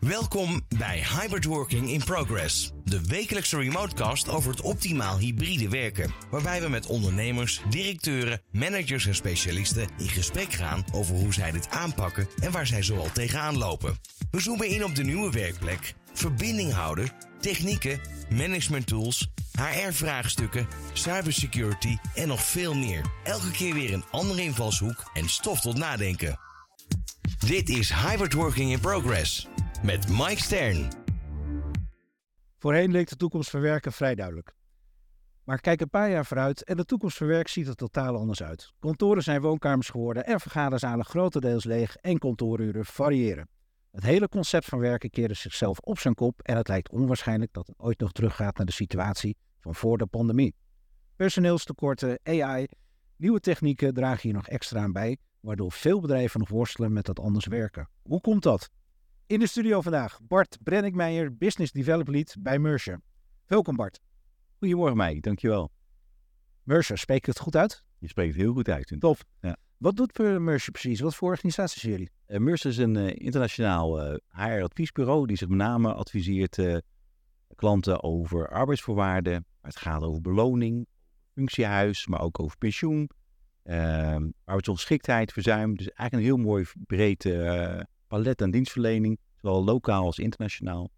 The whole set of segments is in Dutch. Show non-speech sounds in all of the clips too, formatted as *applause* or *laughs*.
Welkom bij Hybrid Working in Progress, de wekelijkse remotecast over het optimaal hybride werken, waarbij we met ondernemers, directeuren, managers en specialisten in gesprek gaan over hoe zij dit aanpakken en waar zij zoal tegenaan lopen. We zoomen in op de nieuwe werkplek, verbinding houden, technieken, management tools, HR-vraagstukken, cybersecurity en nog veel meer. Elke keer weer een andere invalshoek en stof tot nadenken. Dit is Hybrid Working in Progress met Mike Stern. Voorheen leek de toekomst van werken vrij duidelijk. Maar kijk een paar jaar vooruit en de toekomst van werk ziet er totaal anders uit. Kantoren zijn woonkamers geworden en vergaderzalen grotendeels leeg en kantooruren variëren. Het hele concept van werken keerde zichzelf op zijn kop en het lijkt onwaarschijnlijk dat het ooit nog teruggaat naar de situatie van voor de pandemie. Personeelstekorten, AI, nieuwe technieken dragen hier nog extra aan bij, waardoor veel bedrijven nog worstelen met dat anders werken. Hoe komt dat? In de studio vandaag Bart Brenninkmeijer, Business Development Lead bij Mercer. Welkom Bart. Goedemorgen Mike, dankjewel. Mercer, spreek ik het goed uit? Je spreekt het heel goed uit. Top. Ja. Wat doet Mercer precies? Wat voor organisatie zijn jullie? Uh, Mercer is een uh, internationaal uh, HR-adviesbureau die zich met name adviseert klanten over arbeidsvoorwaarden. Het gaat over beloning, functiehuis, maar ook over pensioen, arbeidsongeschiktheid, verzuim. Dus eigenlijk een heel mooi breed palet aan dienstverlening, zowel lokaal als internationaal.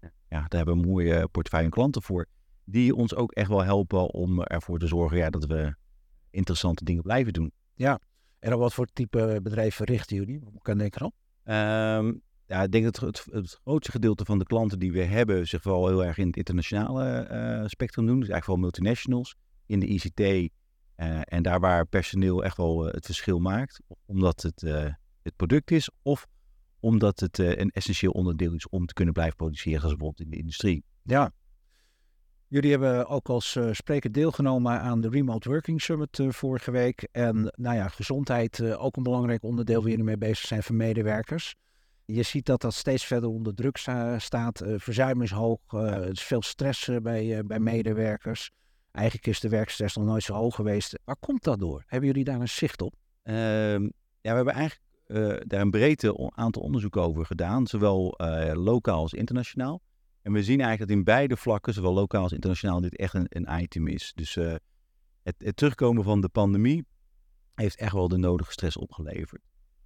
Ja, daar hebben we een mooie portefeuille klanten voor, die ons ook echt wel helpen om ervoor te zorgen ja, dat we interessante dingen blijven doen. Ja, en op wat voor type bedrijven richten jullie? Hoe kan denken dan? Um, ja, ik denk dat het, het, grootste gedeelte van de klanten die we hebben zich wel heel erg in het internationale uh, spectrum doen. Dus eigenlijk wel multinationals in de ICT. Uh, eh, en daar waar personeel echt wel uh, het verschil maakt, omdat het het product is of omdat het een essentieel onderdeel is om te kunnen blijven produceren, zoals bijvoorbeeld in de industrie. Ja, Jullie hebben ook als uh, spreker deelgenomen aan de Remote Working Summit uh, vorige week. En nou ja, gezondheid uh, ook een belangrijk onderdeel waar jullie mee bezig zijn van medewerkers. Je ziet dat dat steeds verder onder druk staat. verzuim is hoog, er is veel stress bij, bij medewerkers. Eigenlijk is de werkstress nog nooit zo hoog geweest. Waar komt dat door? Hebben jullie daar een zicht op? Ehm, ja, we hebben eigenlijk daar een breedte aantal onderzoeken over gedaan, zowel lokaal als internationaal. En we zien eigenlijk dat in beide vlakken, zowel lokaal als internationaal, dit echt een, een item is. Dus uh, het, het, terugkomen van de pandemie heeft echt wel de nodige stress opgeleverd.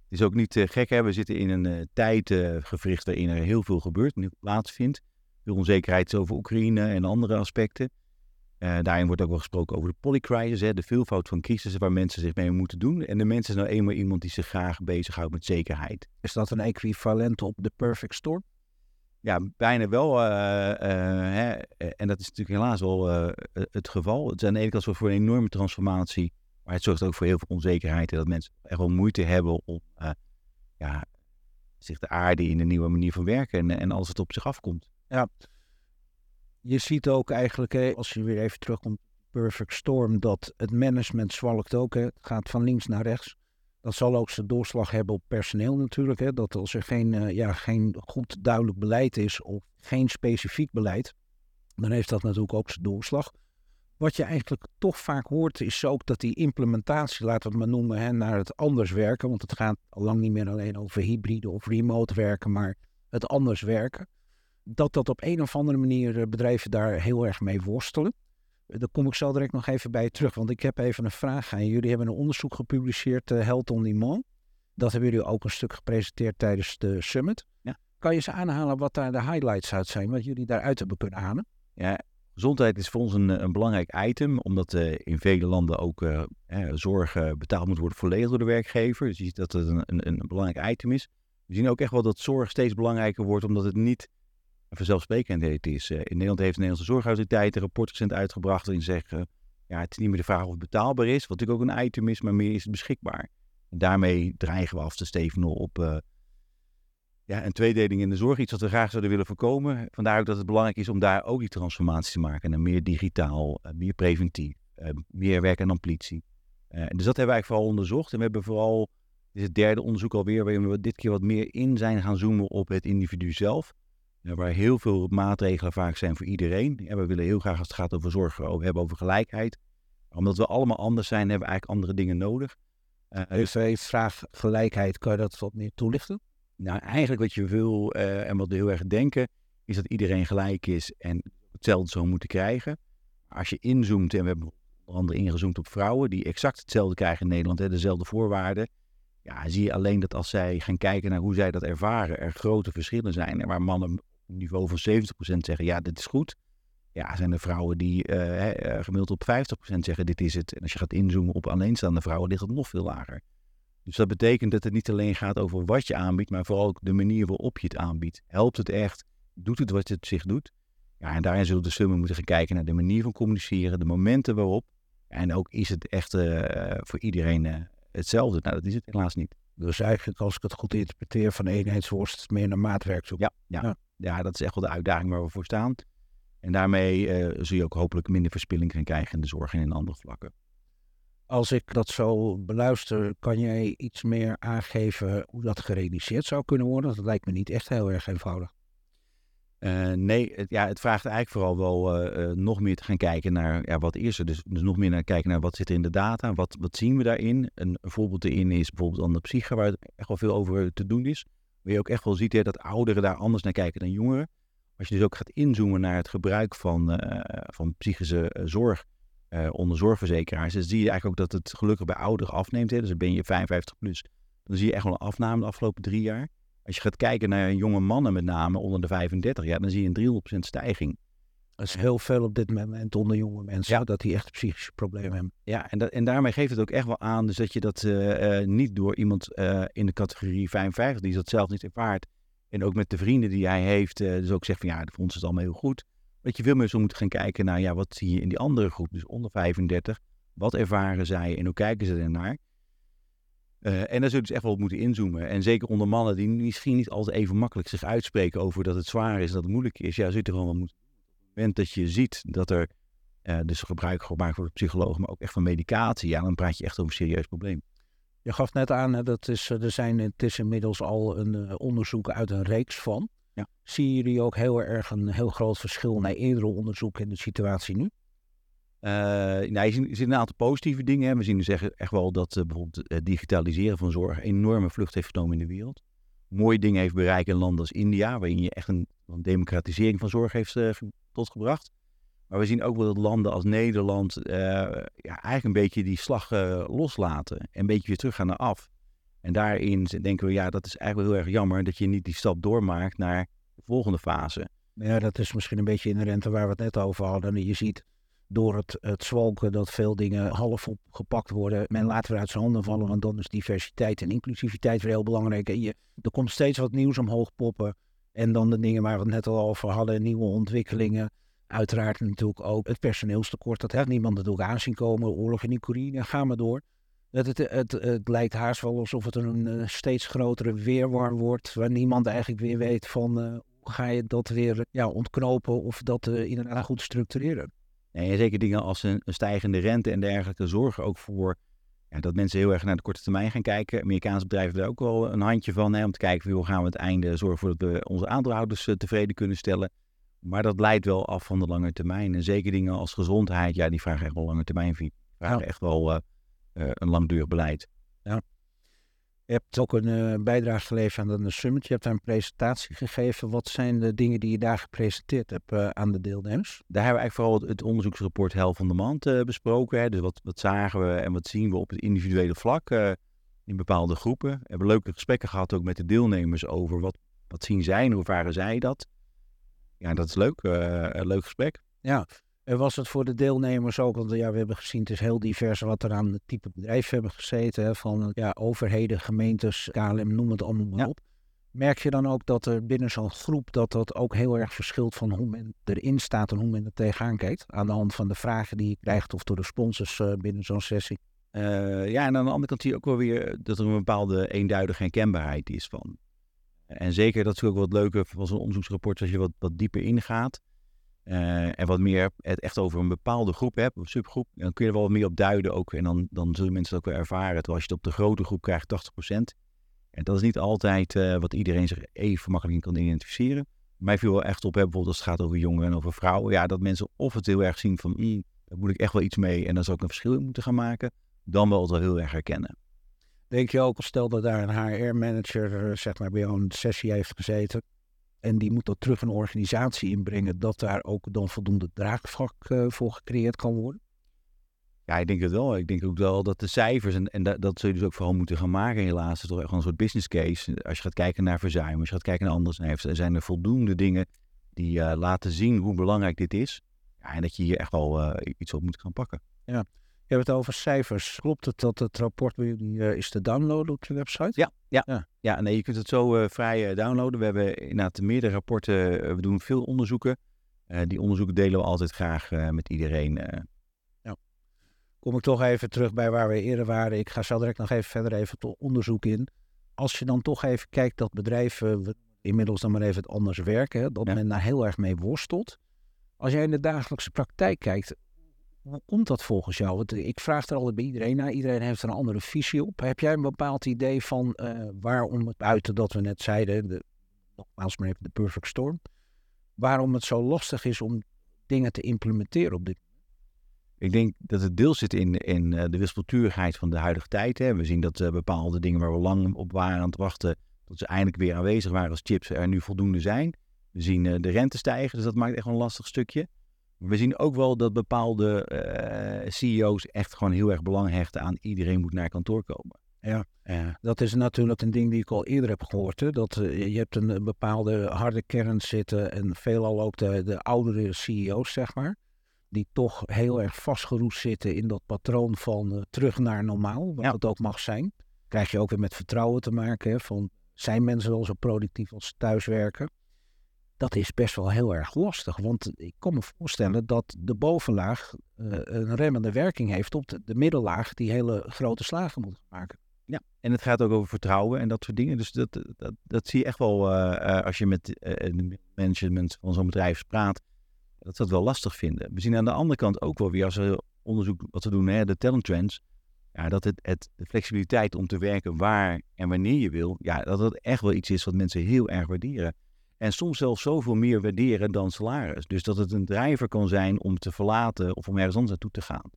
Het is ook niet uh, gek, hè? we zitten in een uh, tijdgevricht waarin er heel veel gebeurt en plaatsvindt. Veel onzekerheid over Oekraïne en andere aspecten. Daarin wordt ook wel gesproken over de polycrisis, hè, de veelvoud van crisissen waar mensen zich mee moeten doen. En de mensen is nou eenmaal iemand die zich graag bezighoudt met zekerheid. Is dat een equivalent op de perfect storm? Ja, bijna wel. Uh, uh, hè, en dat is natuurlijk helaas wel het geval. Het is aan de ene kant voor een enorme transformatie, maar het zorgt ook voor heel veel onzekerheid. En dat mensen echt wel moeite hebben om ja, zich te aarden in een nieuwe manier van werken en, en als het op zich afkomt. Ja, je ziet ook eigenlijk, hè, als je weer even terugkomt, Perfect Storm, dat het management zwalkt ook. Hè. Het gaat van links naar rechts. Dat zal ook zijn doorslag hebben op personeel natuurlijk. Hè? Dat als er geen, uh, ja, geen goed duidelijk beleid is of geen specifiek beleid, dan heeft dat natuurlijk ook zijn doorslag. Wat je eigenlijk toch vaak hoort is ook dat die implementatie, laten we het maar noemen, hè, naar het anders werken. Want het gaat al lang niet meer alleen over hybride of remote werken, maar het anders werken. Dat dat op een of andere manier eh, bedrijven daar heel erg mee worstelen. Daar kom ik zo direct nog even bij terug, want ik heb even een vraag aan jullie. hebben een onderzoek gepubliceerd, uh, Health on Demand. Dat hebben jullie ook een stuk gepresenteerd tijdens de summit. Ja. Kan je eens aanhalen wat daar de highlights uit zijn, wat jullie daaruit hebben kunnen halen? Ja, gezondheid is voor ons een, een belangrijk item, omdat uh, in vele landen ook uh, zorg betaald moet worden volledig door de werkgever. Dus je ziet dat het een, een, een belangrijk item is. We zien ook echt wel dat zorg steeds belangrijker wordt, omdat het niet vanzelfsprekendheid is. Uh, in Nederland heeft de Nederlandse Zorgautoriteit een rapport recent uitgebracht waarin zeggen, ja, het is niet meer de vraag of het betaalbaar is, wat natuurlijk ook een item is, maar meer is het beschikbaar. En daarmee dreigen we af te stevenen op uh, ja, een tweedeling in de zorg, iets wat we graag zouden willen voorkomen. Vandaar ook dat het belangrijk is om daar ook die transformatie te maken naar meer digitaal, uh, meer preventief, meer werk aan amplitie. dus dat hebben eigenlijk vooral onderzocht en we hebben vooral, dit is het derde onderzoek alweer, waarin we dit keer wat meer in zijn gaan zoomen op het individu zelf waar heel veel maatregelen vaak zijn voor iedereen. We willen heel graag als het gaat over zorg hebben over gelijkheid. Omdat we allemaal anders zijn, hebben we eigenlijk andere dingen nodig. Uh, dus vraag gelijkheid, kan je dat wat meer toelichten? Nou, eigenlijk wat je wil en wat we heel erg denken, is dat iedereen gelijk is en hetzelfde zou moeten krijgen. Als je inzoomt, en we hebben onder andere ingezoomd op vrouwen die exact hetzelfde krijgen in Nederland, hè, dezelfde voorwaarden. Ja, zie je alleen dat als zij gaan kijken naar hoe zij dat ervaren, er grote verschillen zijn. En waar mannen niveau van 70% zeggen, ja, dit is goed. Ja, zijn er vrouwen die uh, gemiddeld op 50% zeggen, dit is het. En als je gaat inzoomen op alleenstaande vrouwen, ligt het nog veel lager. Dus dat betekent dat het niet alleen gaat over wat je aanbiedt, maar vooral ook de manier waarop je het aanbiedt. Helpt het echt? Doet het wat het zich doet? Ja, en daarin zullen de slimmen moeten gaan kijken naar de manier van communiceren, de momenten waarop. En ook is het echt uh, voor iedereen uh, hetzelfde. Nou, dat is het helaas niet. Dus eigenlijk, als ik het goed interpreteer, van eenheidsworst meer naar maatwerk zoeken. Ja, ja. ja. Ja dat is echt wel de uitdaging waar we voor staan. En daarmee uh, zul je ook hopelijk minder verspilling gaan krijgen in de zorg en in andere vlakken. Als ik dat zo beluister, kan jij iets meer aangeven hoe dat gerealiseerd zou kunnen worden? Dat lijkt me niet echt heel erg eenvoudig. Uh, nee, het, ja, het vraagt eigenlijk vooral wel uh, uh, nog meer te gaan kijken naar ja, wat is er. Dus, dus nog meer naar kijken naar wat zit er in de data, wat, wat zien we daarin. Een, voorbeeld erin is bijvoorbeeld aan de psyche, waar echt wel veel over te doen is. Waar je ook echt wel ziet hè, dat ouderen daar anders naar kijken dan jongeren. Als je dus ook gaat inzoomen naar het gebruik van, van psychische zorg onder zorgverzekeraars, dan zie je eigenlijk ook dat het gelukkig bij ouderen afneemt. Hè. Dus dan ben je 55 plus. Dan zie je echt wel een afname de afgelopen drie jaar. Als je gaat kijken naar jonge mannen met name onder de 35, ja, dan zie je een 300% stijging. Dat is heel veel op dit moment onder jonge mensen, dat die echt psychische problemen hebben. Ja, en, dat, en daarmee geeft het ook echt wel aan dus dat je dat uh, niet door iemand uh, in de categorie 55, die dat zelf niet ervaart, en ook met de vrienden die hij heeft, dus ook zegt van ja, voor ons is het allemaal heel goed. Dat je veel meer zo moet gaan kijken naar, ja, wat zie je in die andere groep, dus onder 35, wat ervaren zij en hoe kijken ze ernaar? Uh, en daar zul je dus echt wel op moeten inzoomen. En zeker onder mannen die misschien niet altijd even makkelijk zich uitspreken over dat het zwaar is, dat het moeilijk is. Ja, er gewoon wel moeten. Moment dat je ziet dat er uh, dus gebruik gemaakt wordt door psychologen, maar ook echt van medicatie, ja, dan praat je echt over een serieus probleem. Je gaf net aan, dat is, er zijn, het is inmiddels al een uh, onderzoek uit een reeks van. Ja. Zie jullie ook heel erg een heel groot verschil naar eerdere onderzoeken in de situatie nu? Uh, nou, je, ziet, een aantal positieve dingen. Hè. We zien dus echt wel dat uh, bijvoorbeeld het digitaliseren van zorg een enorme vlucht heeft genomen in de wereld. Mooie dingen heeft bereikt in landen als India, waarin je echt een, een democratisering van zorg heeft uh, totgebracht. Maar we zien ook wel dat landen als Nederland ja, eigenlijk een beetje die slag loslaten. En een beetje weer terug gaan naar af. En daarin denken we, ja, dat is eigenlijk wel heel erg jammer dat je niet die stap doormaakt naar de volgende fase. Ja, dat is misschien een beetje inherent waar we het net over hadden. Je ziet door het, het zwalken dat veel dingen half opgepakt worden. Men laat weer uit zijn handen vallen, want dan is diversiteit en inclusiviteit weer heel belangrijk. En je, er komt steeds wat nieuws omhoog poppen. En dan de dingen waar we het net al over hadden, nieuwe ontwikkelingen. Uiteraard natuurlijk ook het personeelstekort. Dat heeft niemand natuurlijk aanzien komen. Oorlog in Oekraïne, gaan we door. Het, het, het, het, lijkt haast wel alsof het een, een steeds grotere weerwar wordt. Waar niemand eigenlijk weer weet van uh, hoe ga je dat weer ja, ontknopen of dat inderdaad goed structureren. En zeker dingen als een, een, stijgende rente en dergelijke zorgen ook voor ja, dat mensen heel erg naar de korte termijn gaan kijken. Amerikaanse bedrijven hebben daar ook wel een handje van hè, om te kijken hoe gaan we het einde zorgen voor dat we onze aandeelhouders uh, tevreden kunnen stellen. Maar dat leidt wel af van de lange termijn. En zeker dingen als gezondheid, ja, die vragen echt wel lange termijn. Die vragen echt wel uh, uh, een langdurig beleid. Je hebt ook een uh, bijdrage geleverd aan de summit. Je hebt daar een presentatie gegeven. Wat zijn de dingen die je daar gepresenteerd hebt uh, aan de deelnemers? Daar hebben we eigenlijk vooral het, onderzoeksrapport Hel van de Mand uh, besproken. Hè. Dus wat, wat zagen we en wat zien we op het individuele vlak in bepaalde groepen. We hebben leuke gesprekken gehad ook met de deelnemers over wat, wat zien zij en hoe varen zij dat. Ja, dat is leuk. een leuk gesprek. Ja, en was het voor de deelnemers ook, want ja, we hebben gezien, het is heel divers wat er aan het type bedrijf hebben gezeten. Hè, van ja, overheden, gemeentes, KLM, noem het allemaal maar op. Merk je dan ook dat er binnen zo'n groep dat dat ook heel erg verschilt van hoe men erin staat en hoe men er tegenaan kijkt? Aan de hand van de vragen die je krijgt of door de sponsors uh, binnen zo'n sessie. Uh, ja, en aan de andere kant zie je ook wel weer dat er een bepaalde eenduidige herkenbaarheid is van. En zeker, dat is ook wat leuker van zo'n onderzoeksrapport, als je wat, wat dieper ingaat. Uh, en wat meer het echt over een bepaalde groep hebt, een subgroep, dan kun je er wel wat meer op duiden ook. En dan, dan zullen mensen het ook wel ervaren. Terwijl als je het op de grote groep krijgt, 80%. En dat is niet altijd uh, wat iedereen zich even makkelijk in kan identificeren. Mij viel wel echt op, hè, bijvoorbeeld als het gaat over jongeren en over vrouwen. Ja, dat mensen of het heel erg zien van, mm, daar moet ik echt wel iets mee en dan zou ik een verschil in moeten gaan maken. Dan wel het wel heel erg herkennen. Denk je ook, stel dat daar een HR-manager zeg maar, bij jou een sessie heeft gezeten. En die moet dat terug een organisatie inbrengen. Dat daar ook dan voldoende draagvlak voor gecreëerd kan worden? Ja, ik denk het wel. Ik denk ook wel dat de cijfers, en, en dat, dat zul je dus ook vooral moeten gaan maken helaas, het is toch echt een soort business case. Als je gaat kijken naar verzuim, als je gaat kijken naar cijfers, zijn er voldoende dingen die uh, laten zien hoe belangrijk dit is. Ja, en dat je hier echt wel uh, iets op moet gaan pakken. Ja, je hebt het over cijfers. Klopt het dat het rapport bij jullie uh, is te downloaden op je website? Ja, ja, ja. ja nee, je kunt het zo vrij downloaden. We hebben inderdaad meerdere rapporten, we doen veel onderzoeken. die onderzoeken delen we altijd graag met iedereen kom ik toch even terug bij waar we eerder waren. Ik ga zo direct nog even verder even het onderzoek in. Als je dan toch even kijkt dat bedrijven inmiddels dan maar even het anders werken, dat men daar heel erg mee worstelt. Als jij in de dagelijkse praktijk kijkt, hoe komt dat volgens jou? Want ik vraag er altijd bij iedereen naar. Iedereen heeft er een andere visie op. Heb jij een bepaald idee van uh, waarom het buiten dat we net zeiden, de, nogmaals maar even de perfect storm, waarom het zo lastig is om dingen te implementeren op dit ik denk dat het deel zit in, in eh, de wispelturigheid van de huidige tijd. Hè. We zien dat bepaalde dingen waar we lang op waren aan het wachten, dat ze eindelijk weer aanwezig waren als chips, er nu voldoende zijn. We zien de rente stijgen, dus dat maakt echt een lastig stukje. We zien ook wel dat bepaalde CEO's echt gewoon heel erg belang hechten aan iedereen moet naar kantoor komen. Ja, dat is natuurlijk een ding die ik al eerder heb gehoord. Hè? Dat je hebt een, bepaalde harde kern zitten en veelal ook de, de oudere CEO's, zeg maar die toch heel erg vastgeroest zitten in dat patroon van uh, terug naar normaal, wat het ook mag zijn. Krijg je ook weer met vertrouwen te maken, hè, van zijn mensen wel zo productief als thuiswerken? Dat is best wel heel erg lastig, want ik kan me voorstellen dat de bovenlaag uh, een remmende werking heeft op de, de, middellaag die hele grote slagen moet maken. Ja, en het gaat ook over vertrouwen en dat soort dingen. Dus dat, dat, dat zie je echt wel uh, als je met de management van zo'n bedrijf praat dat ze dat wel lastig vinden. We zien aan de andere kant ook wel weer, als we onderzoek wat we doen, hè, de talent trends, ja, dat het, het, de flexibiliteit om te werken waar en wanneer je wil, ja, dat dat echt wel iets is wat mensen heel erg waarderen. En soms zelfs zoveel meer waarderen dan salaris. Dus dat het een drijver kan zijn om te verlaten of om ergens anders naartoe te gaan.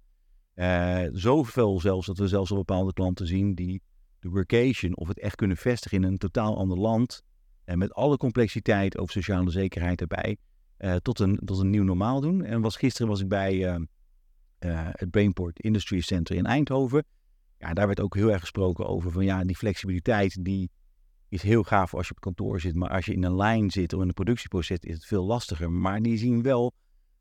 Uh, zoveel zelfs dat we zelfs al bepaalde klanten zien die de workation of het echt kunnen vestigen in een totaal ander land. En met alle complexiteit over sociale zekerheid erbij. Eh, tot, een, tot een nieuw normaal doen. En was, gisteren was ik bij het Brainport Industry Center in Eindhoven. Ja, daar werd ook heel erg gesproken over van ja, die flexibiliteit die is heel gaaf als je op kantoor zit. Maar als je in een lijn zit of in een productieproces is het veel lastiger. Maar die zien wel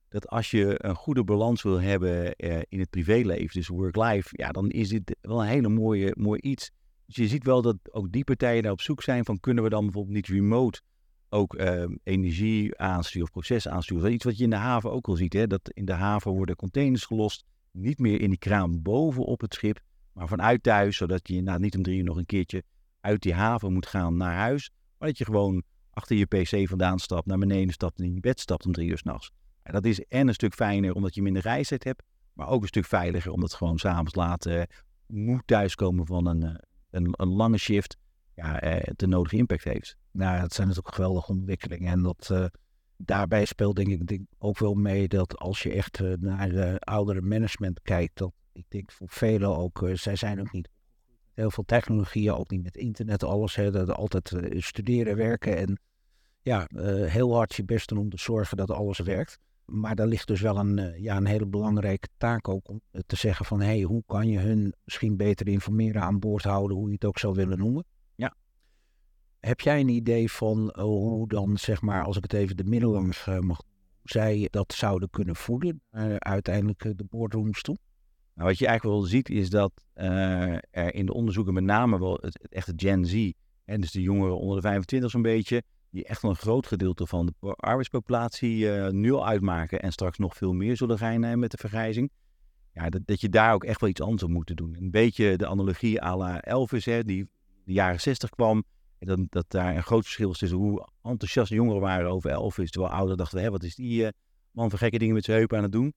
dat als je een goede balans wil hebben in het privéleven, dus work-life, ja, dan is dit wel een hele mooie, mooi iets. Dus je ziet wel dat ook die partijen daar op zoek zijn van kunnen we dan bijvoorbeeld niet remote ook uh, energie aansturen of proces aansturen. Iets wat je in de haven ook al ziet. Hè? Dat in de haven worden containers gelost. Niet meer in die kraan boven op het schip. Maar vanuit thuis. Zodat je nou, niet om drie uur nog een keertje uit die haven moet gaan naar huis. Maar dat je gewoon achter je pc vandaan stapt. Naar beneden stapt en in je bed stapt om drie uur s'nachts. En dat is en een stuk fijner omdat je minder reistijd hebt. Maar ook een stuk veiliger omdat gewoon s'avonds laat uh, moet thuiskomen van een, eh, een, een lange shift ja, eh, de nodige impact heeft. Nou, het zijn natuurlijk geweldige ontwikkelingen. En dat, daarbij speelt denk ik ook wel mee dat als je echt naar de oudere management kijkt, dat ik denk voor velen ook, zij zijn ook niet heel veel technologieën, ook niet met internet, alles. Dat altijd studeren, werken en ja, heel hard je best doen om te zorgen dat alles werkt. Maar daar ligt dus wel een, ja, een hele belangrijke taak ook om te zeggen van hé, hey, hoe kan je hun misschien beter informeren aan boord houden, hoe je het ook zou willen noemen. Heb jij een idee van eh, hoe dan, zeg maar, als ik het even de middelen uh, mag, zij dat zouden kunnen voeden, uiteindelijk de boardrooms toe? Nou, wat je eigenlijk wel ziet is dat er in de onderzoeken met name wel het, echte Gen Z, en dus de jongeren onder de 25 zo'n beetje, die echt een groot gedeelte van de arbeidspopulatie nu al uitmaken en straks nog veel meer zullen gaan met de vergrijzing. Ja, dat, dat je daar ook echt wel iets anders op moet doen. Een beetje de analogie à la Elvis, hè, die de jaren 60 kwam dat, dat daar een groot verschil is tussen hoe enthousiast jongeren waren over Elvis. Terwijl ouderen dachten, hé, wat is die uh, man van gekke dingen met zijn heupen aan het doen.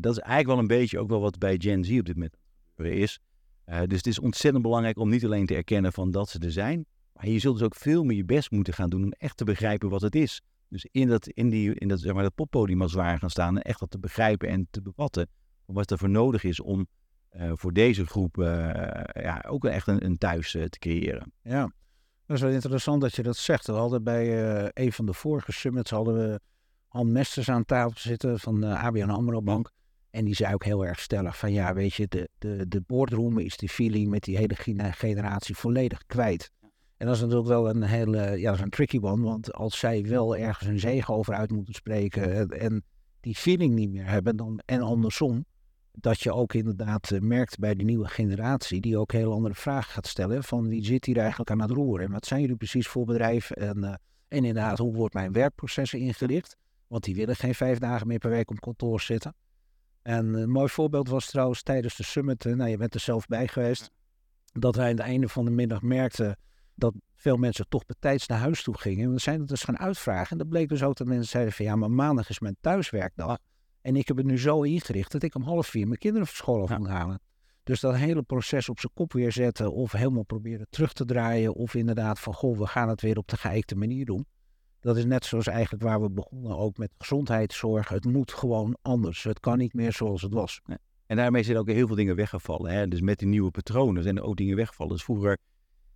Dat is eigenlijk wel een beetje ook wel wat bij Gen Z op dit moment is. Uh, dus het is ontzettend belangrijk om niet alleen te erkennen van dat ze er zijn. Maar je zult dus ook veel meer je best moeten gaan doen om echt te begrijpen wat het is. Dus in dat, in die, in dat, zeg maar, dat poppodium als ware gaan staan en echt wat te begrijpen en te bevatten. Wat er voor nodig is om voor deze groep ja, ook echt een, een thuis te creëren. Ja, dat is wel interessant dat je dat zegt. We hadden bij een van de vorige summits hadden we Han Mesters aan tafel zitten van de ABN AMRO Bank. En die zei ook heel erg stellig van ja, weet je, de, de, de boardroom is die feeling met die hele generatie volledig kwijt. En dat is natuurlijk wel een hele, ja, dat is een tricky one. Want als zij wel ergens een zegen over uit moeten spreken en die feeling niet meer hebben, dan, en andersom, dat je ook inderdaad eh, merkt bij de nieuwe generatie, die ook heel andere vragen gaat stellen. Van wie zit hier eigenlijk aan het roer? En wat zijn jullie precies voor bedrijf? En, uh, en inderdaad, hoe wordt mijn werkprocessen ingericht? Want die willen geen vijf dagen meer per week op kantoor zitten. En een mooi voorbeeld was trouwens tijdens de summit, nou je bent er zelf bij geweest, dat wij aan het einde van de middag merkten dat veel mensen toch betijds naar huis toe gingen. En we zijn het dus gaan uitvragen. En dat bleek dus ook dat mensen zeiden van ja, maar maandag is mijn thuiswerkdag. En ik heb het nu zo ingericht dat ik om half vier mijn kinderen van school af moet halen. Dus dat hele proces op zijn kop weer zetten of helemaal proberen terug te draaien. Of inderdaad van goh, we gaan het weer op de geëikte manier doen. Dat is net zoals eigenlijk waar we begonnen ook met gezondheidszorg. Het moet gewoon anders. Het kan niet meer zoals het was. En daarmee zijn ook heel veel dingen weggevallen. Hè? Dus met die nieuwe patronen zijn er ook dingen weggevallen. Dus vroeger,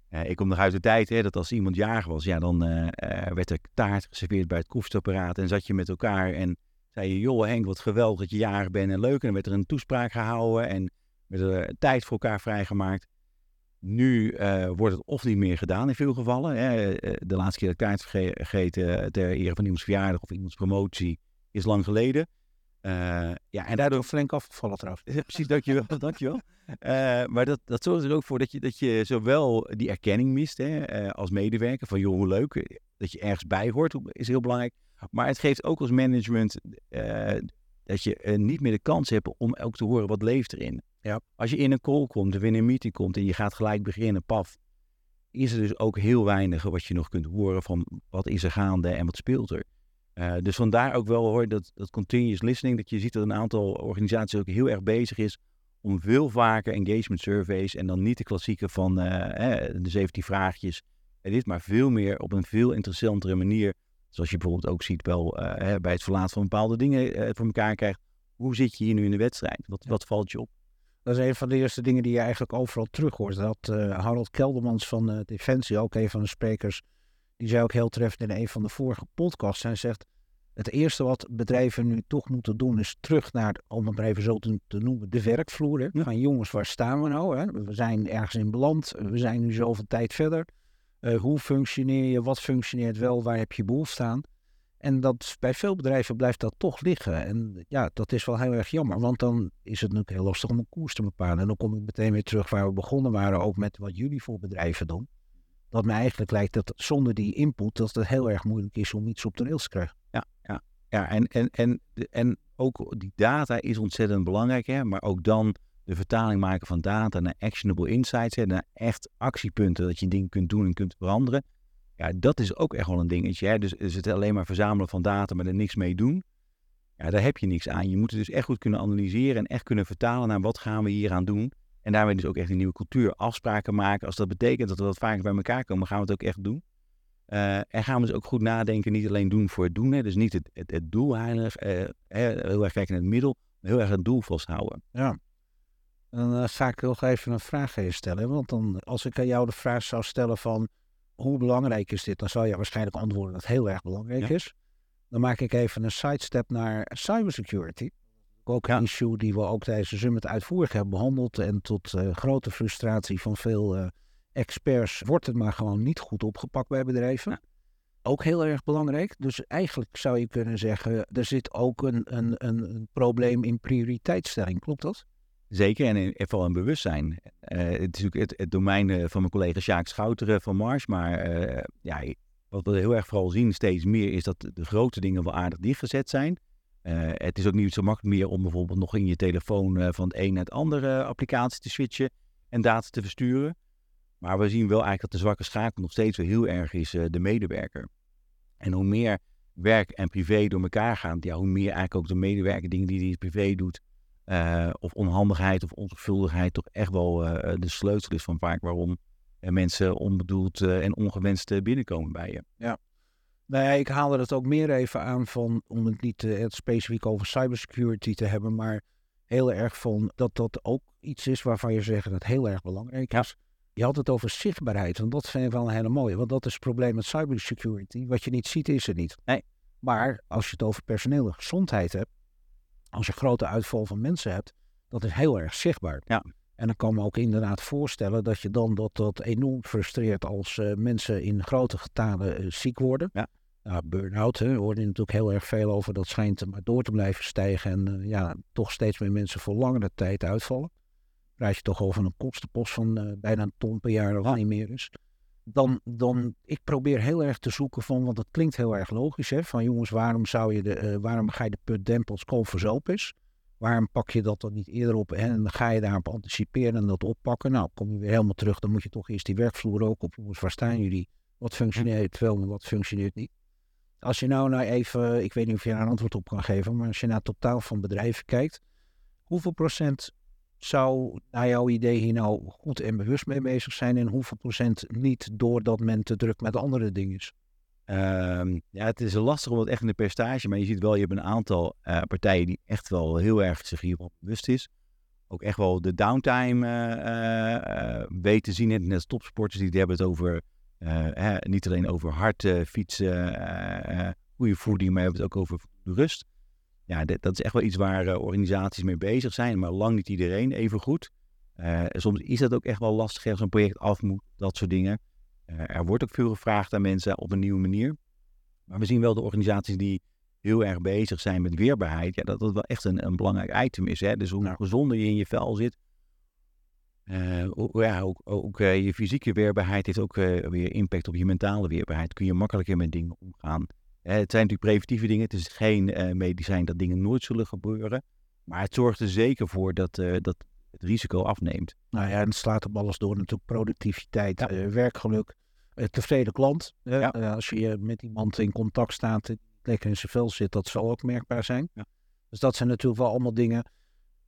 eh, ik kom nog uit de tijd hè, dat als iemand jarig was, ja, dan uh, werd er taart geserveerd bij het koffiezetapparaat. En zat je met elkaar en zei je, joh Henk, wat geweldig dat je jarig bent en leuk. En dan werd er een toespraak gehouden en werd er tijd voor elkaar vrijgemaakt. Nu uh, wordt het of niet meer gedaan in veel gevallen. Hè. Eh, de laatste keer dat kaart vergeten ter ere van iemands verjaardag of iemands promotie is lang geleden. Ja, en daardoor flink afgevallen trouwens. *laughs* Precies, dankjewel. *laughs* dankjewel. Uh, maar dat, dat zorgt er ook voor dat je, dat je zowel die erkenning mist hè, als medewerker. Van joh, hoe leuk. Dat je ergens bij hoort is heel belangrijk. Maar het geeft ook als management dat je niet meer de kans hebt om ook te horen wat leeft erin. Ja. Als je in een call komt of in een meeting komt en je gaat gelijk beginnen, paf, is er dus ook heel weinig wat je nog kunt horen van wat is er gaande en wat speelt er. Uh, dus vandaar ook wel hoor dat, dat continuous listening, dat je ziet dat een aantal organisaties ook heel erg bezig is om veel vaker engagement surveys en dan niet de klassieke van uh, de 17 vraagjes en dit, maar veel meer op een veel interessantere manier, zoals je bijvoorbeeld ook ziet wel uh, bij het verlaten van bepaalde dingen voor elkaar krijgt. Hoe zit je hier nu in de wedstrijd? Wat, wat valt je op? Dat is een van de eerste dingen die je eigenlijk overal terug hoort. Dat uh, Harold Keldermans van uh, Defensie, ook een van de sprekers, die zei ook heel treffend in een van de vorige podcasts. Hij zegt, het eerste wat bedrijven nu toch moeten doen is terug naar, om het maar even zo te, noemen, de werkvloer. Hè? Van jongens, waar staan we nou? Hè? We zijn ergens in beland, we zijn nu zoveel tijd verder. Uh, hoe functioneer je, wat functioneert wel, waar heb je behoefte aan? En dat, bij veel bedrijven blijft dat toch liggen. En ja, dat is wel heel erg jammer. Want dan is het natuurlijk heel lastig om een koers te bepalen. En dan kom ik meteen weer terug waar we begonnen waren. Ook met wat jullie voor bedrijven doen. Dat mij eigenlijk lijkt dat zonder die input dat het heel erg moeilijk is om iets op de rails te krijgen. Ja, ja, ja. En, en, en, en ook die data is ontzettend belangrijk. Hè? Maar ook dan de vertaling maken van data naar actionable insights. Hè? Naar echt actiepunten dat je dingen kunt doen en kunt veranderen. Ja, dat is ook echt wel een dingetje. Hè? Dus is het alleen maar verzamelen van data, maar er niks mee doen. Ja, daar heb je niks aan. Je moet het dus echt goed kunnen analyseren en echt kunnen vertalen naar wat gaan we hier aan doen. En daarmee dus ook echt een nieuwe cultuur, afspraken maken. Als dat betekent dat we wat vaker bij elkaar komen, gaan we het ook echt doen. Uh, en gaan we dus ook goed nadenken, niet alleen doen voor het doen. Hè? Dus niet het, het, het doel heilig, uh, heel erg kijken naar het middel, maar heel erg het doel vasthouden. Ja. Dan uh, ga ik nog even een vraag aan stellen. Want dan, als ik aan jou de vraag zou stellen van hoe belangrijk is dit? Dan zal je waarschijnlijk antwoorden dat het heel erg belangrijk is. Dan maak ik even een sidestep naar cybersecurity. Ook een issue die we ook tijdens de summit uitvoerig hebben behandeld. En tot uh, grote frustratie van veel uh, experts wordt het maar gewoon niet goed opgepakt bij bedrijven. Ook heel erg belangrijk. Dus eigenlijk zou je kunnen zeggen, er zit ook een, een, een probleem in prioriteitsstelling. Klopt dat? Zeker, en, vooral een bewustzijn. Uh, het is natuurlijk het, domein eh, van mijn collega Sjaak Schouteren van Mars. Maar ja, wat we heel erg vooral zien steeds meer is dat de grote dingen wel aardig dichtgezet zijn. het is ook niet zo makkelijk meer om bijvoorbeeld nog in je telefoon van het een naar het andere applicatie te switchen en data te versturen. Maar we zien wel eigenlijk dat de zwakke schakel nog steeds wel heel erg is de medewerker. En hoe meer werk en privé door elkaar gaan, ja, hoe meer eigenlijk ook de medewerker dingen die hij privé doet, uh, of onhandigheid of onzorgvuldigheid toch echt wel uh, de sleutel is van vaak waarom mensen onbedoeld uh, en ongewenst binnenkomen bij je. Ja. Nou ja, ik haalde het ook meer even aan van, om het niet het specifiek over cybersecurity te hebben, maar heel erg van dat dat ook iets is waarvan je zegt dat heel erg belangrijk is. Je had het over zichtbaarheid, want dat vind ik wel een hele mooie. Want dat is het probleem met cybersecurity. Wat je niet ziet, is er niet. Nee. Maar als je het over personele gezondheid hebt, als je grote uitval van mensen hebt, dat is heel erg zichtbaar. Ja. En dan kan me ook inderdaad voorstellen dat je dan dat, dat enorm frustreert als uh, mensen in grote getalen uh, ziek worden. Ja. Nou, burn-out, hè, hoor je natuurlijk heel erg veel over. Dat schijnt maar door te blijven stijgen. En uh, ja, toch steeds meer mensen voor langere tijd uitvallen. Praat je toch over een kostenpost van bijna een ton per jaar of niet meer is. Dan, dan, ik probeer heel erg te zoeken van, want dat klinkt heel erg logisch, hè, van jongens, waarom, zou je de, waarom ga je de put dempels koop verzoop is? Waarom pak je dat dan niet eerder op en ga je daarop anticiperen en dat oppakken? Nou, kom je weer helemaal terug, dan moet je toch eerst die werkvloer ook op. Jongens, waar staan jullie? Wat functioneert wel en wat functioneert niet? Als je nou, nou even, ik weet niet of je daar een antwoord op kan geven, maar als je naar het totaal van bedrijven kijkt, hoeveel procent zou naar jouw idee hier nou goed en bewust mee bezig zijn en hoeveel procent niet doordat men te druk met andere dingen is? Um, ja, het is lastig om het echt in de percentage, maar je ziet wel, je hebt een aantal uh, partijen die echt wel heel erg zich hierop bewust is. Ook echt wel de downtime uh, uh, weten zien. Net als topsporters die hebben het over, hè, niet alleen over hard fietsen, goede voeding, maar hebben het ook over rust. Ja, dat is echt wel iets waar organisaties mee bezig zijn, maar lang niet iedereen even goed. soms is dat ook echt wel lastig als een project af moet, dat soort dingen. Uh, er wordt ook veel gevraagd aan mensen op een nieuwe manier. Maar we zien wel de organisaties die heel erg bezig zijn met weerbaarheid, ja, dat dat wel echt een, een belangrijk item is. Hè? Dus hoe nou. gezonder je in je vel zit, ja, ook, ook je fysieke weerbaarheid heeft ook weer impact op je mentale weerbaarheid. Kun je makkelijker met dingen omgaan. Het zijn natuurlijk preventieve dingen. Het is geen medicijn dat dingen nooit zullen gebeuren. Maar het zorgt er zeker voor dat, dat het risico afneemt. Nou ja, en het slaat op alles door natuurlijk productiviteit, ja. uh, werkgeluk, tevreden klant. Ja. Als je met iemand in contact staat, lekker in zijn vel zit, dat zal ook merkbaar zijn. Ja. Dus dat zijn natuurlijk wel allemaal dingen.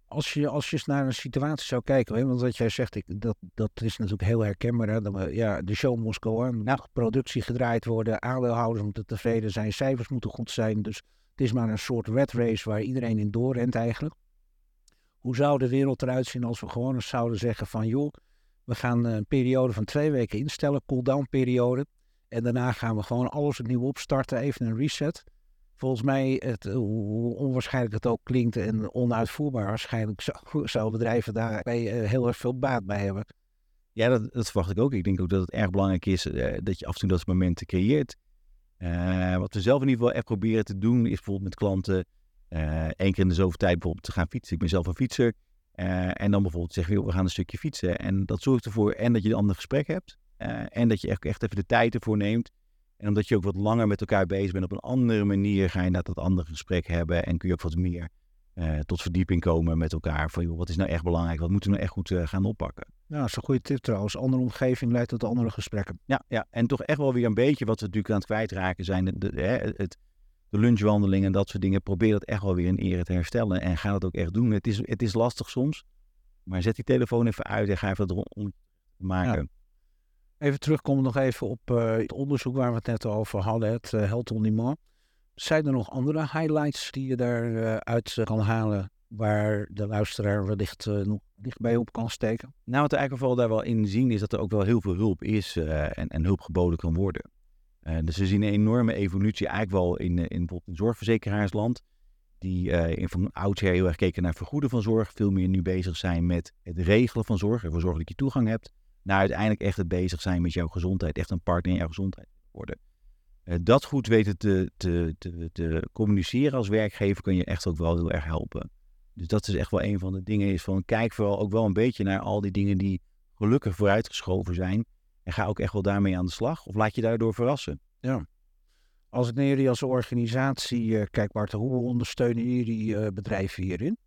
Als je, als je eens naar een situatie zou kijken, hè, want wat jij zegt, ik, dat, dat is natuurlijk heel herkenbaar. Hè, dat, ja, de show moest go on, productie gedraaid worden, aandeelhouders moeten tevreden zijn, cijfers moeten goed zijn. Dus het is maar een soort red race waar iedereen in doorrent eigenlijk. Hoe zou de wereld eruit zien als we gewoon eens zouden zeggen van joh, we gaan een periode van twee weken instellen, cool-down periode. En daarna gaan we gewoon alles opnieuw opstarten, even een reset. Volgens mij, het, hoe onwaarschijnlijk het ook klinkt en onuitvoerbaar, waarschijnlijk zou, *laughs* zou bedrijven daar heel erg veel baat bij hebben. Ja, dat, dat, verwacht ik ook. Ik denk ook dat het erg belangrijk is uh, dat je af en toe dat soort momenten creëert. Uh, wat we zelf in ieder geval echt proberen te doen, is bijvoorbeeld met klanten Eén eh, keer in de zoveel tijd bijvoorbeeld te gaan fietsen. Ik ben zelf een fietser. Uh, en dan bijvoorbeeld zeggen we, we gaan een stukje fietsen. En dat zorgt ervoor en dat je een ander gesprek hebt. Uh, en dat je echt, echt even de tijd ervoor neemt. En omdat je ook wat langer met elkaar bezig bent op een andere manier, ga je dat, dat andere gesprek hebben. En kun je ook wat meer uh, tot verdieping komen met elkaar. Van joh, wat is nou echt belangrijk? Wat moeten we nou echt goed uh, gaan oppakken? Ja, dat is een goede tip trouwens. Andere omgeving leidt tot andere gesprekken. Ja, ja, en toch echt wel weer een beetje wat we natuurlijk aan het kwijtraken zijn. De, de, hè, het, de lunchwandeling en dat soort dingen. Probeer dat echt wel weer in ere te herstellen. En ga dat ook echt doen. Het is, het is lastig soms. Maar zet die telefoon even uit en ga even erom maken. Ja. Even terugkomen nog even op uh, het onderzoek waar we het net over hadden. Het uh, Health. Zijn er nog andere highlights die je daaruit uh, kan halen? Waar de luisteraar wellicht nog dichtbij op kan steken? Nou, wat we eigenlijk vooral daar wel in zien is dat er ook wel heel veel hulp is en, en hulp geboden kan worden. Dus we zien een enorme evolutie eigenlijk wel in, in bijvoorbeeld in zorgverzekeraarsland. Die in van oudsher heel erg keken naar vergoeden van zorg. Veel meer nu bezig zijn met het regelen van zorg. Ervoor zorgen dat je toegang hebt. Naar uiteindelijk echt het bezig zijn met jouw gezondheid. Echt een partner in jouw gezondheid worden. dat goed weten te, te, te, te, communiceren als werkgever kan je echt ook wel heel erg helpen. Dus dat is echt wel een van de dingen. Is van kijk vooral ook wel een beetje naar al die dingen die gelukkig vooruitgeschoven zijn. En ga ook echt wel daarmee aan de slag. Of laat je daardoor verrassen. Ja. Als ik naar jullie als organisatie uh, kijk, Bart, hoe ondersteunen jullie uh, bedrijven hierin?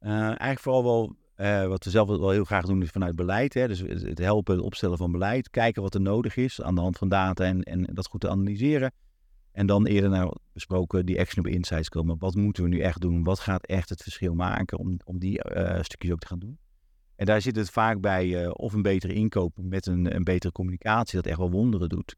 Uh, eigenlijk vooral wel, wat we zelf wel heel graag doen, is vanuit beleid. Hè? Dus het helpen, het opstellen van beleid. Kijken wat er nodig is aan de hand van data en, en dat goed te analyseren. En dan eerder naar besproken die actionable insights komen. Wat moeten we nu echt doen? Wat gaat echt het verschil maken om, om die stukjes ook te gaan doen? En daar zit het vaak bij uh, of een betere inkoop met een, een betere communicatie, dat echt wel wonderen doet.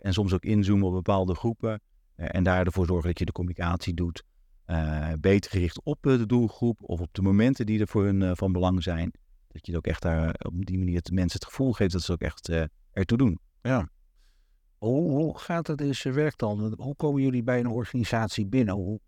En soms ook inzoomen op bepaalde groepen en daar ervoor zorgen dat je de communicatie doet. Uh, beter gericht op de doelgroep of op de momenten die er voor hun van belang zijn. Dat je ook echt daar op die manier de mensen het gevoel geeft dat ze ook echt ertoe doen. Ja. Hoe, hoe gaat het in zijn dan? Hoe komen jullie bij een organisatie binnen? Hoe,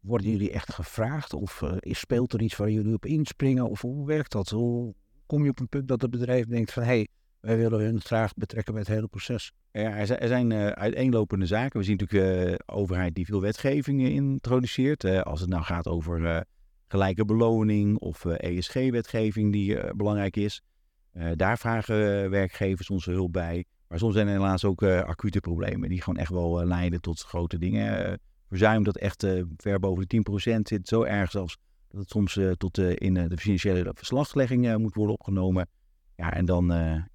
worden jullie echt gevraagd? Of uh, speelt er iets waar jullie op inspringen? Of hoe werkt dat? Hoe kom je op een punt dat het bedrijf denkt van... hé, hey, wij willen hun graag betrekken bij het hele proces? Ja, er zijn, uh, uiteenlopende zaken. We zien natuurlijk de uh, overheid die veel wetgevingen introduceert. als het nou gaat over gelijke beloning of ESG-wetgeving die belangrijk is. daar vragen werkgevers onze hulp bij. Maar soms zijn er helaas ook acute problemen die gewoon echt wel leiden tot grote dingen verzuim dat echt ver boven de 10% zit. Zo erg zelfs dat het soms tot in de financiële verslaglegging moet worden opgenomen. Ja, en dan,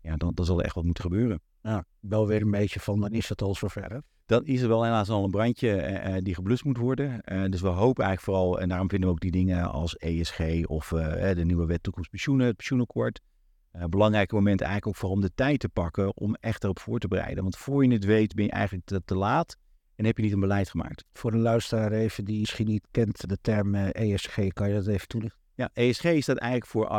ja, dan, dan zal er echt wat moeten gebeuren. Ja, wel weer een beetje van, dan is het al zover. Dan is er wel helaas al een brandje die geblust moet worden. dus we hopen eigenlijk vooral, en daarom vinden we ook die dingen als ESG of de nieuwe wet toekomstpensioenen, het pensioenakkoord. belangrijke moment eigenlijk ook vooral om de tijd te pakken om echt erop voor te bereiden. Want voor je het weet ben je eigenlijk te, te laat en heb je niet een beleid gemaakt. Voor een luisteraar even die misschien niet kent de term ESG, eh, e kan je dat even toelichten? Ja, ESG staat eigenlijk voor, uh,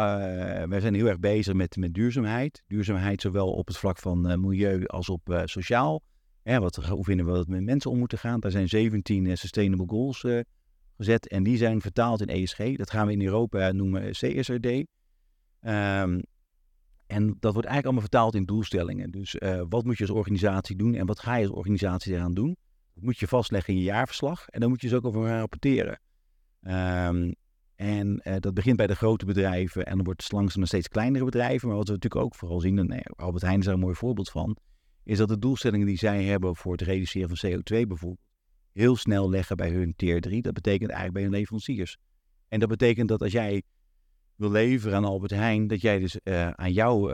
wij zijn heel erg bezig met, met duurzaamheid. Duurzaamheid zowel op het vlak van uh, milieu als op uh, sociaal. Ja, wat, hoe vinden we dat met mensen om moeten gaan? Daar zijn 17 Sustainable Goals gezet en die zijn vertaald in ESG. Dat gaan we in Europa noemen CSRD. Ehm, en dat wordt eigenlijk allemaal vertaald in doelstellingen. Dus wat moet je als organisatie doen en wat ga je als organisatie eraan doen? moet je vastleggen in je jaarverslag en dan moet je ze ook over rapporteren. Um, en uh, dat begint bij de grote bedrijven en dan wordt het langzaam naar steeds kleinere bedrijven. Maar wat we natuurlijk ook vooral zien, en Albert Heijn is daar een mooi voorbeeld van, is dat de doelstellingen die zij hebben voor het reduceren van CO2 bijvoorbeeld, heel snel leggen bij hun tier 3. Dat betekent eigenlijk bij hun leveranciers. En dat betekent dat als jij wil leveren aan Albert Heijn, dat jij dus uh, aan jouw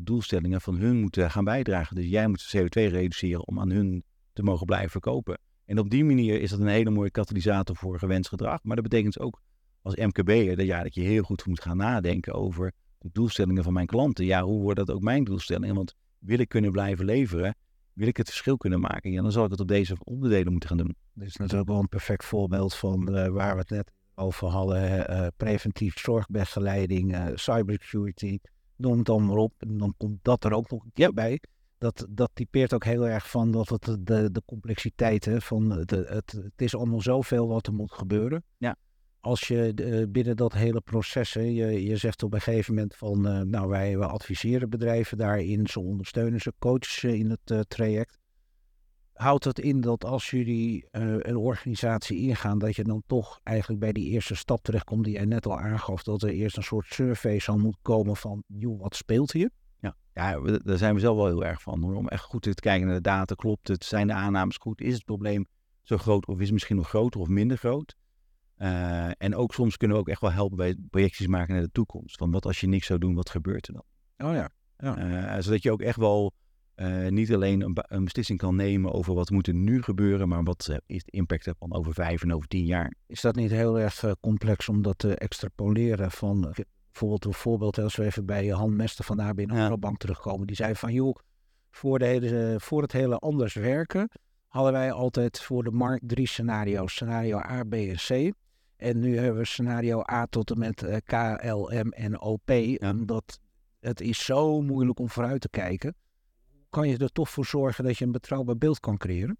doelstellingen van hun moet gaan bijdragen. Dus jij moet CO2 reduceren om aan hun te mogen blijven verkopen. En op die manier is dat een hele mooie katalysator voor gewenst gedrag. Maar dat betekent ook als MKB'er dat, ja, dat je heel goed moet gaan nadenken over de doelstellingen van mijn klanten. Ja, hoe wordt dat ook mijn doelstellingen? Want wil ik kunnen blijven leveren, wil ik het verschil kunnen maken, ja, dan zal ik het op deze onderdelen moeten gaan doen. Dit is natuurlijk wel een perfect voorbeeld van uh, waar we het net over hadden. Uh, preventief zorgbegeleiding, uh, cybersecurity, noem het dan maar op. En dan komt dat er ook nog een keer bij dat, dat typeert ook heel erg van dat het de, de complexiteit hè, van het, het, het is allemaal zoveel wat er moet gebeuren. Ja. Als je uh, binnen dat hele proces, hè, je, je zegt op een gegeven moment van, uh, nou wij adviseren bedrijven daarin, ze ondersteunen ze, coachen in het uh, traject. Houdt dat in dat als jullie een organisatie ingaan, dat je dan toch eigenlijk bij die eerste stap terechtkomt die jij net al aangaf, dat er eerst een soort survey zal moeten komen van, joh, wat speelt hier? Ja, daar zijn we zelf wel heel erg van. Om echt goed te kijken naar de data. Klopt het? Zijn de aannames goed? Is het probleem zo groot of is het misschien nog groter of minder groot? Uh, en ook soms kunnen we ook echt wel helpen bij projecties maken naar de toekomst. Van wat als je niks zou doen, wat gebeurt er dan? Oh ja. ja. Uh, zodat je ook echt wel uh, niet alleen een, een, beslissing kan nemen over wat moet er nu gebeuren, maar wat is de impact ervan over vijf en over tien jaar. Is dat niet heel erg complex om dat te extrapoleren van bijvoorbeeld een voorbeeld, als we even bij Han Mester van de ABN Bank terugkomen. Die zei van, joh, voor, de hele, voor het hele anders werken hadden wij altijd voor de markt drie scenario's. Scenario A, B en C. En nu hebben we scenario A tot en met uh, K, L, M en OP. Omdat het is zo moeilijk om vooruit te kijken. Kan je er toch voor zorgen dat je een betrouwbaar beeld kan creëren?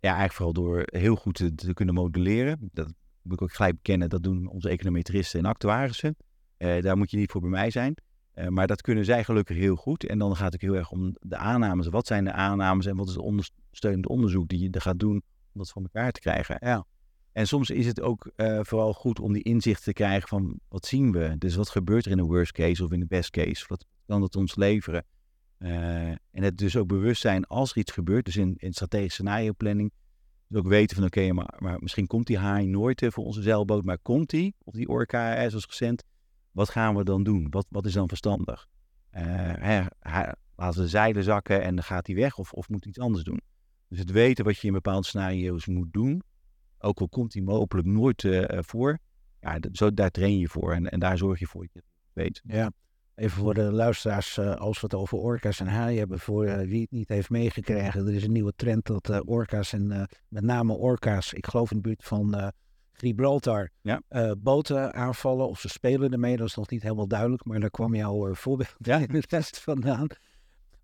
Ja, eigenlijk vooral door heel goed te, te kunnen modelleren. Dat moet ik ook gelijk bekennen. Dat doen onze econometristen en actuarissen. Uh, daar moet je niet voor bij mij zijn. Uh, maar dat kunnen zij gelukkig heel goed. En dan gaat het heel erg om de aannames. Wat zijn de aannames en wat is het ondersteunend onderzoek die je er gaat doen om dat van elkaar te krijgen? Ja. En soms is het ook uh, vooral goed om die inzicht te krijgen van wat zien we? Dus wat gebeurt er in de worst case of in de best case? Wat kan het ons leveren? en het dus ook bewust zijn als er iets gebeurt, dus in, in strategische scenario planning, dus ook weten van oké, maar, maar, misschien komt die haai nooit voor onze zeilboot, maar komt die, of die orka zoals recent, wat gaan we dan doen? Wat, wat is dan verstandig? Uh, hè, laten we zeilen zakken en dan gaat hij weg of, of moet iets anders doen? Dus het weten wat je in bepaalde scenario's moet doen, ook al komt die mogelijk nooit uh, voor, ja, zo, daar train je voor en, en daar zorg je voor dat je weet. Ja, Even voor de luisteraars, uh, als we het over orka's en haaien hebben, voor uh, wie het niet heeft meegekregen. Er is een nieuwe trend dat uh, orka's en met name orka's, ik geloof in de buurt van Gibraltar, ja. boten aanvallen. Of ze spelen ermee, dat is nog niet helemaal duidelijk, maar daar kwam jouw voorbeeld ja. in de rest vandaan.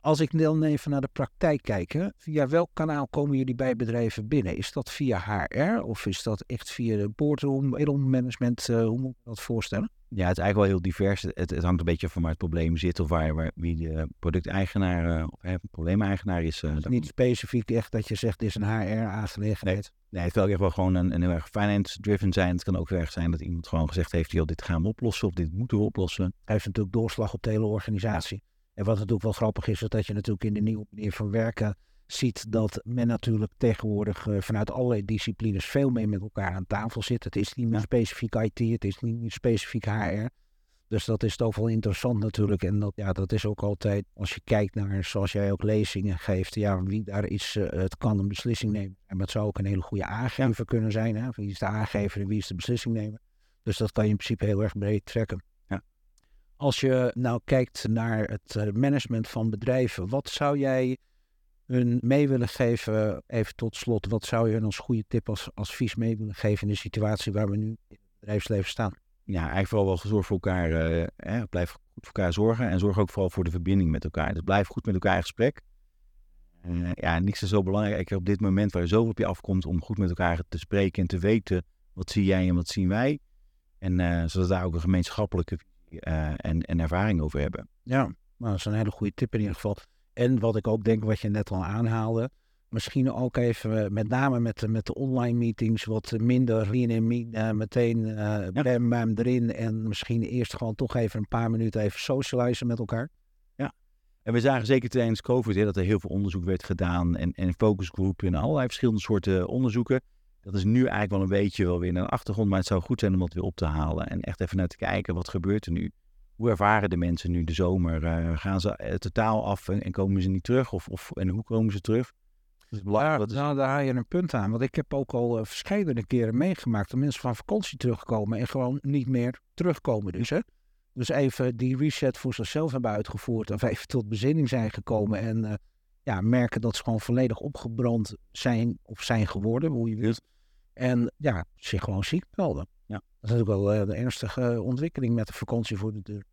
Als ik dan even naar de praktijk kijk, via welk kanaal komen jullie bij bedrijven binnen? Is dat via HR of is dat echt via de boardroom, management? Uh, hoe moet ik dat voorstellen? Ja, het is eigenlijk wel heel divers. Het, het hangt een beetje van waar het probleem zit of waar, waar wie de producteigenaar uh, of uh, probleemeigenaar is. Uh, niet specifiek echt dat je zegt, dit is een HR-aangelegenheid. Nee, het wil echt wel gewoon een, een heel erg finance-driven zijn. Het kan ook erg zijn dat iemand gewoon gezegd heeft, joh, dit gaan we oplossen of dit moeten we oplossen. Hij heeft natuurlijk doorslag op de hele organisatie. En wat natuurlijk wel grappig is, is dat je natuurlijk in de nieuwe manier van werken ziet dat men natuurlijk tegenwoordig uh, vanuit allerlei disciplines veel meer met elkaar aan tafel zit. Het is niet meer specifiek IT, het is niet meer specifiek HR. Dus dat is toch wel interessant natuurlijk. En dat, ja, dat is ook altijd, als je kijkt naar, zoals jij ook lezingen geeft, ja, wie daar is, uh, het kan een beslissing nemen. En dat zou ook een hele goede aangever kunnen zijn. Hè? Wie is de aangever en wie is de beslissingnemer? Dus dat kan je in principe heel erg breed trekken. Als je nou kijkt naar het eh, management van bedrijven, wat zou jij hun mee willen geven, even tot slot, wat zou je hun als goede tip, als advies mee willen geven in de situatie waar we nu in het bedrijfsleven staan? Ja, eigenlijk vooral wel zorg voor elkaar, uh, blijf goed voor elkaar zorgen en zorg ook vooral voor de verbinding met elkaar. Dus blijf goed met elkaar in gesprek. Uh, ja, niks is zo belangrijk op dit moment waar je zo op je afkomt om goed met elkaar te spreken en te weten wat zie jij en wat zien wij. En uh, zodat daar ook een gemeenschappelijke uh, en, en ervaring over hebben. Ja, maar dat is een hele goede tip in ieder geval. En wat ik ook denk, wat je net al aanhaalde, misschien ook even eh, met name met, de, met de online meetings wat minder lean en uh, meteen uh, bam, bam erin en misschien eerst gewoon toch even een paar minuten even socializen met elkaar. Ja, en we zagen zeker tijdens COVID hè, dat er heel veel onderzoek werd gedaan en, en focusgroepen en allerlei verschillende soorten onderzoeken. Dat is nu eigenlijk wel een beetje wel weer de achtergrond, maar het zou goed zijn om dat weer op te halen. En echt even naar te kijken, wat gebeurt er nu? Hoe ervaren de mensen nu de zomer? Uh, gaan ze uh, totaal af en, en, komen ze niet terug? Of, of, en hoe komen ze terug? Dat is belangrijk. Ja, nou, daar haal je een punt aan. Want ik heb ook al uh, verschillende keren meegemaakt dat mensen van vakantie terugkomen en gewoon niet meer terugkomen. Dus, hè? dus even die reset voor zichzelf hebben uitgevoerd of even tot bezinning zijn gekomen en ja, merken dat ze gewoon volledig opgebrand zijn of zijn geworden, hoe je wilt. En ja, zich gewoon ziek melden. Ja. Dat is natuurlijk wel uh, de ernstige ontwikkeling met de vakantie voor de deur.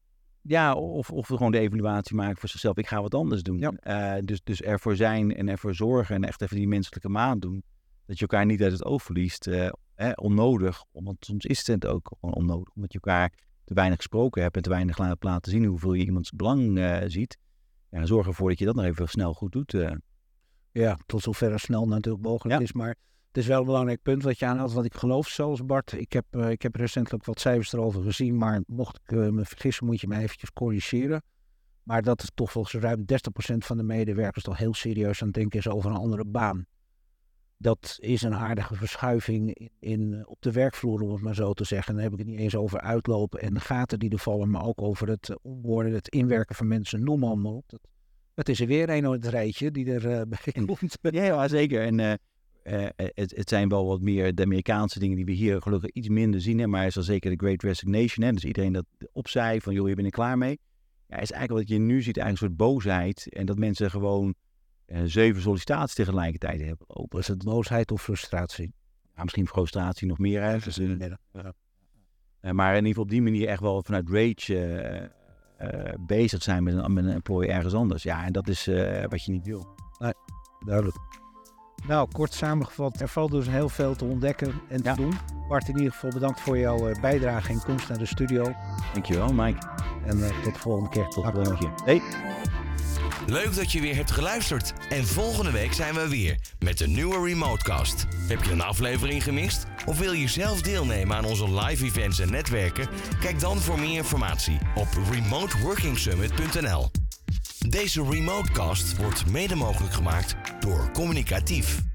Ja, of, of gewoon de evaluatie maken voor zichzelf. Ik ga wat anders doen. Ja. Uh, dus, dus ervoor zijn en ervoor zorgen en echt even die menselijke maat doen. Dat je elkaar niet uit het oog verliest. Uh, onnodig, want soms is het ook gewoon onnodig. Omdat je elkaar te weinig gesproken hebt en te weinig laat laten zien hoeveel je iemands belang ziet. Ja, zorg ervoor dat je dat nog even snel goed doet. Ja, tot zover snel natuurlijk mogelijk is. Maar is wel een belangrijk punt wat je aanhaalt, wat ik geloof zelfs Bart. Ik heb, uh, ik heb recentelijk wat cijfers erover gezien, maar mocht ik uh, me vergissen, moet je me eventjes corrigeren. Maar dat is toch volgens ruim 30% van de medewerkers toch heel serieus aan het denken is over een andere baan. Dat is een aardige verschuiving in, in, eh, op de werkvloer, om het maar zo te zeggen. dan heb ik het niet eens over uitlopen en de gaten die er vallen, maar ook over het omworden, het inwerken van mensen, noem maar op. Dat, dat is er weer een het rijtje die er uh, bij *laughs* komt. *laughs* Ja, ja, zeker. En uh, het, het, zijn wel wat meer de Amerikaanse dingen die we hier gelukkig iets minder zien. Hè, maar is al zeker de Great Resignation. Hè, dus iedereen dat opzij van, joh, je bent er klaar mee. Ja, is eigenlijk wat je nu ziet, eigenlijk een soort boosheid. En dat mensen gewoon uh, zeven sollicitaties tegelijkertijd hebben lopen. Is het boosheid of frustratie? Ja, misschien frustratie nog meer eigenlijk. Dus, uh, maar in ieder geval op die manier echt wel vanuit rage bezig zijn met een, met een employee ergens anders. Ja, en dat is wat je niet wil. Nee, duidelijk. Nou, kort samengevat, er valt dus heel veel te ontdekken en te doen. Bart, in ieder geval bedankt voor jouw eh, bijdrage en komst naar de studio. Dankjewel, Mike. En uh, tot de volgende keer. Tot de volgende keer. Hey. Leuk dat je weer hebt geluisterd. En volgende week zijn we weer met een nieuwe Remotecast. Heb je een aflevering gemist? Of wil je zelf deelnemen aan onze live events en netwerken? Kijk dan voor meer informatie op remoteworkingsummit.nl. Deze Remotecast wordt mede mogelijk gemaakt door Communicatief.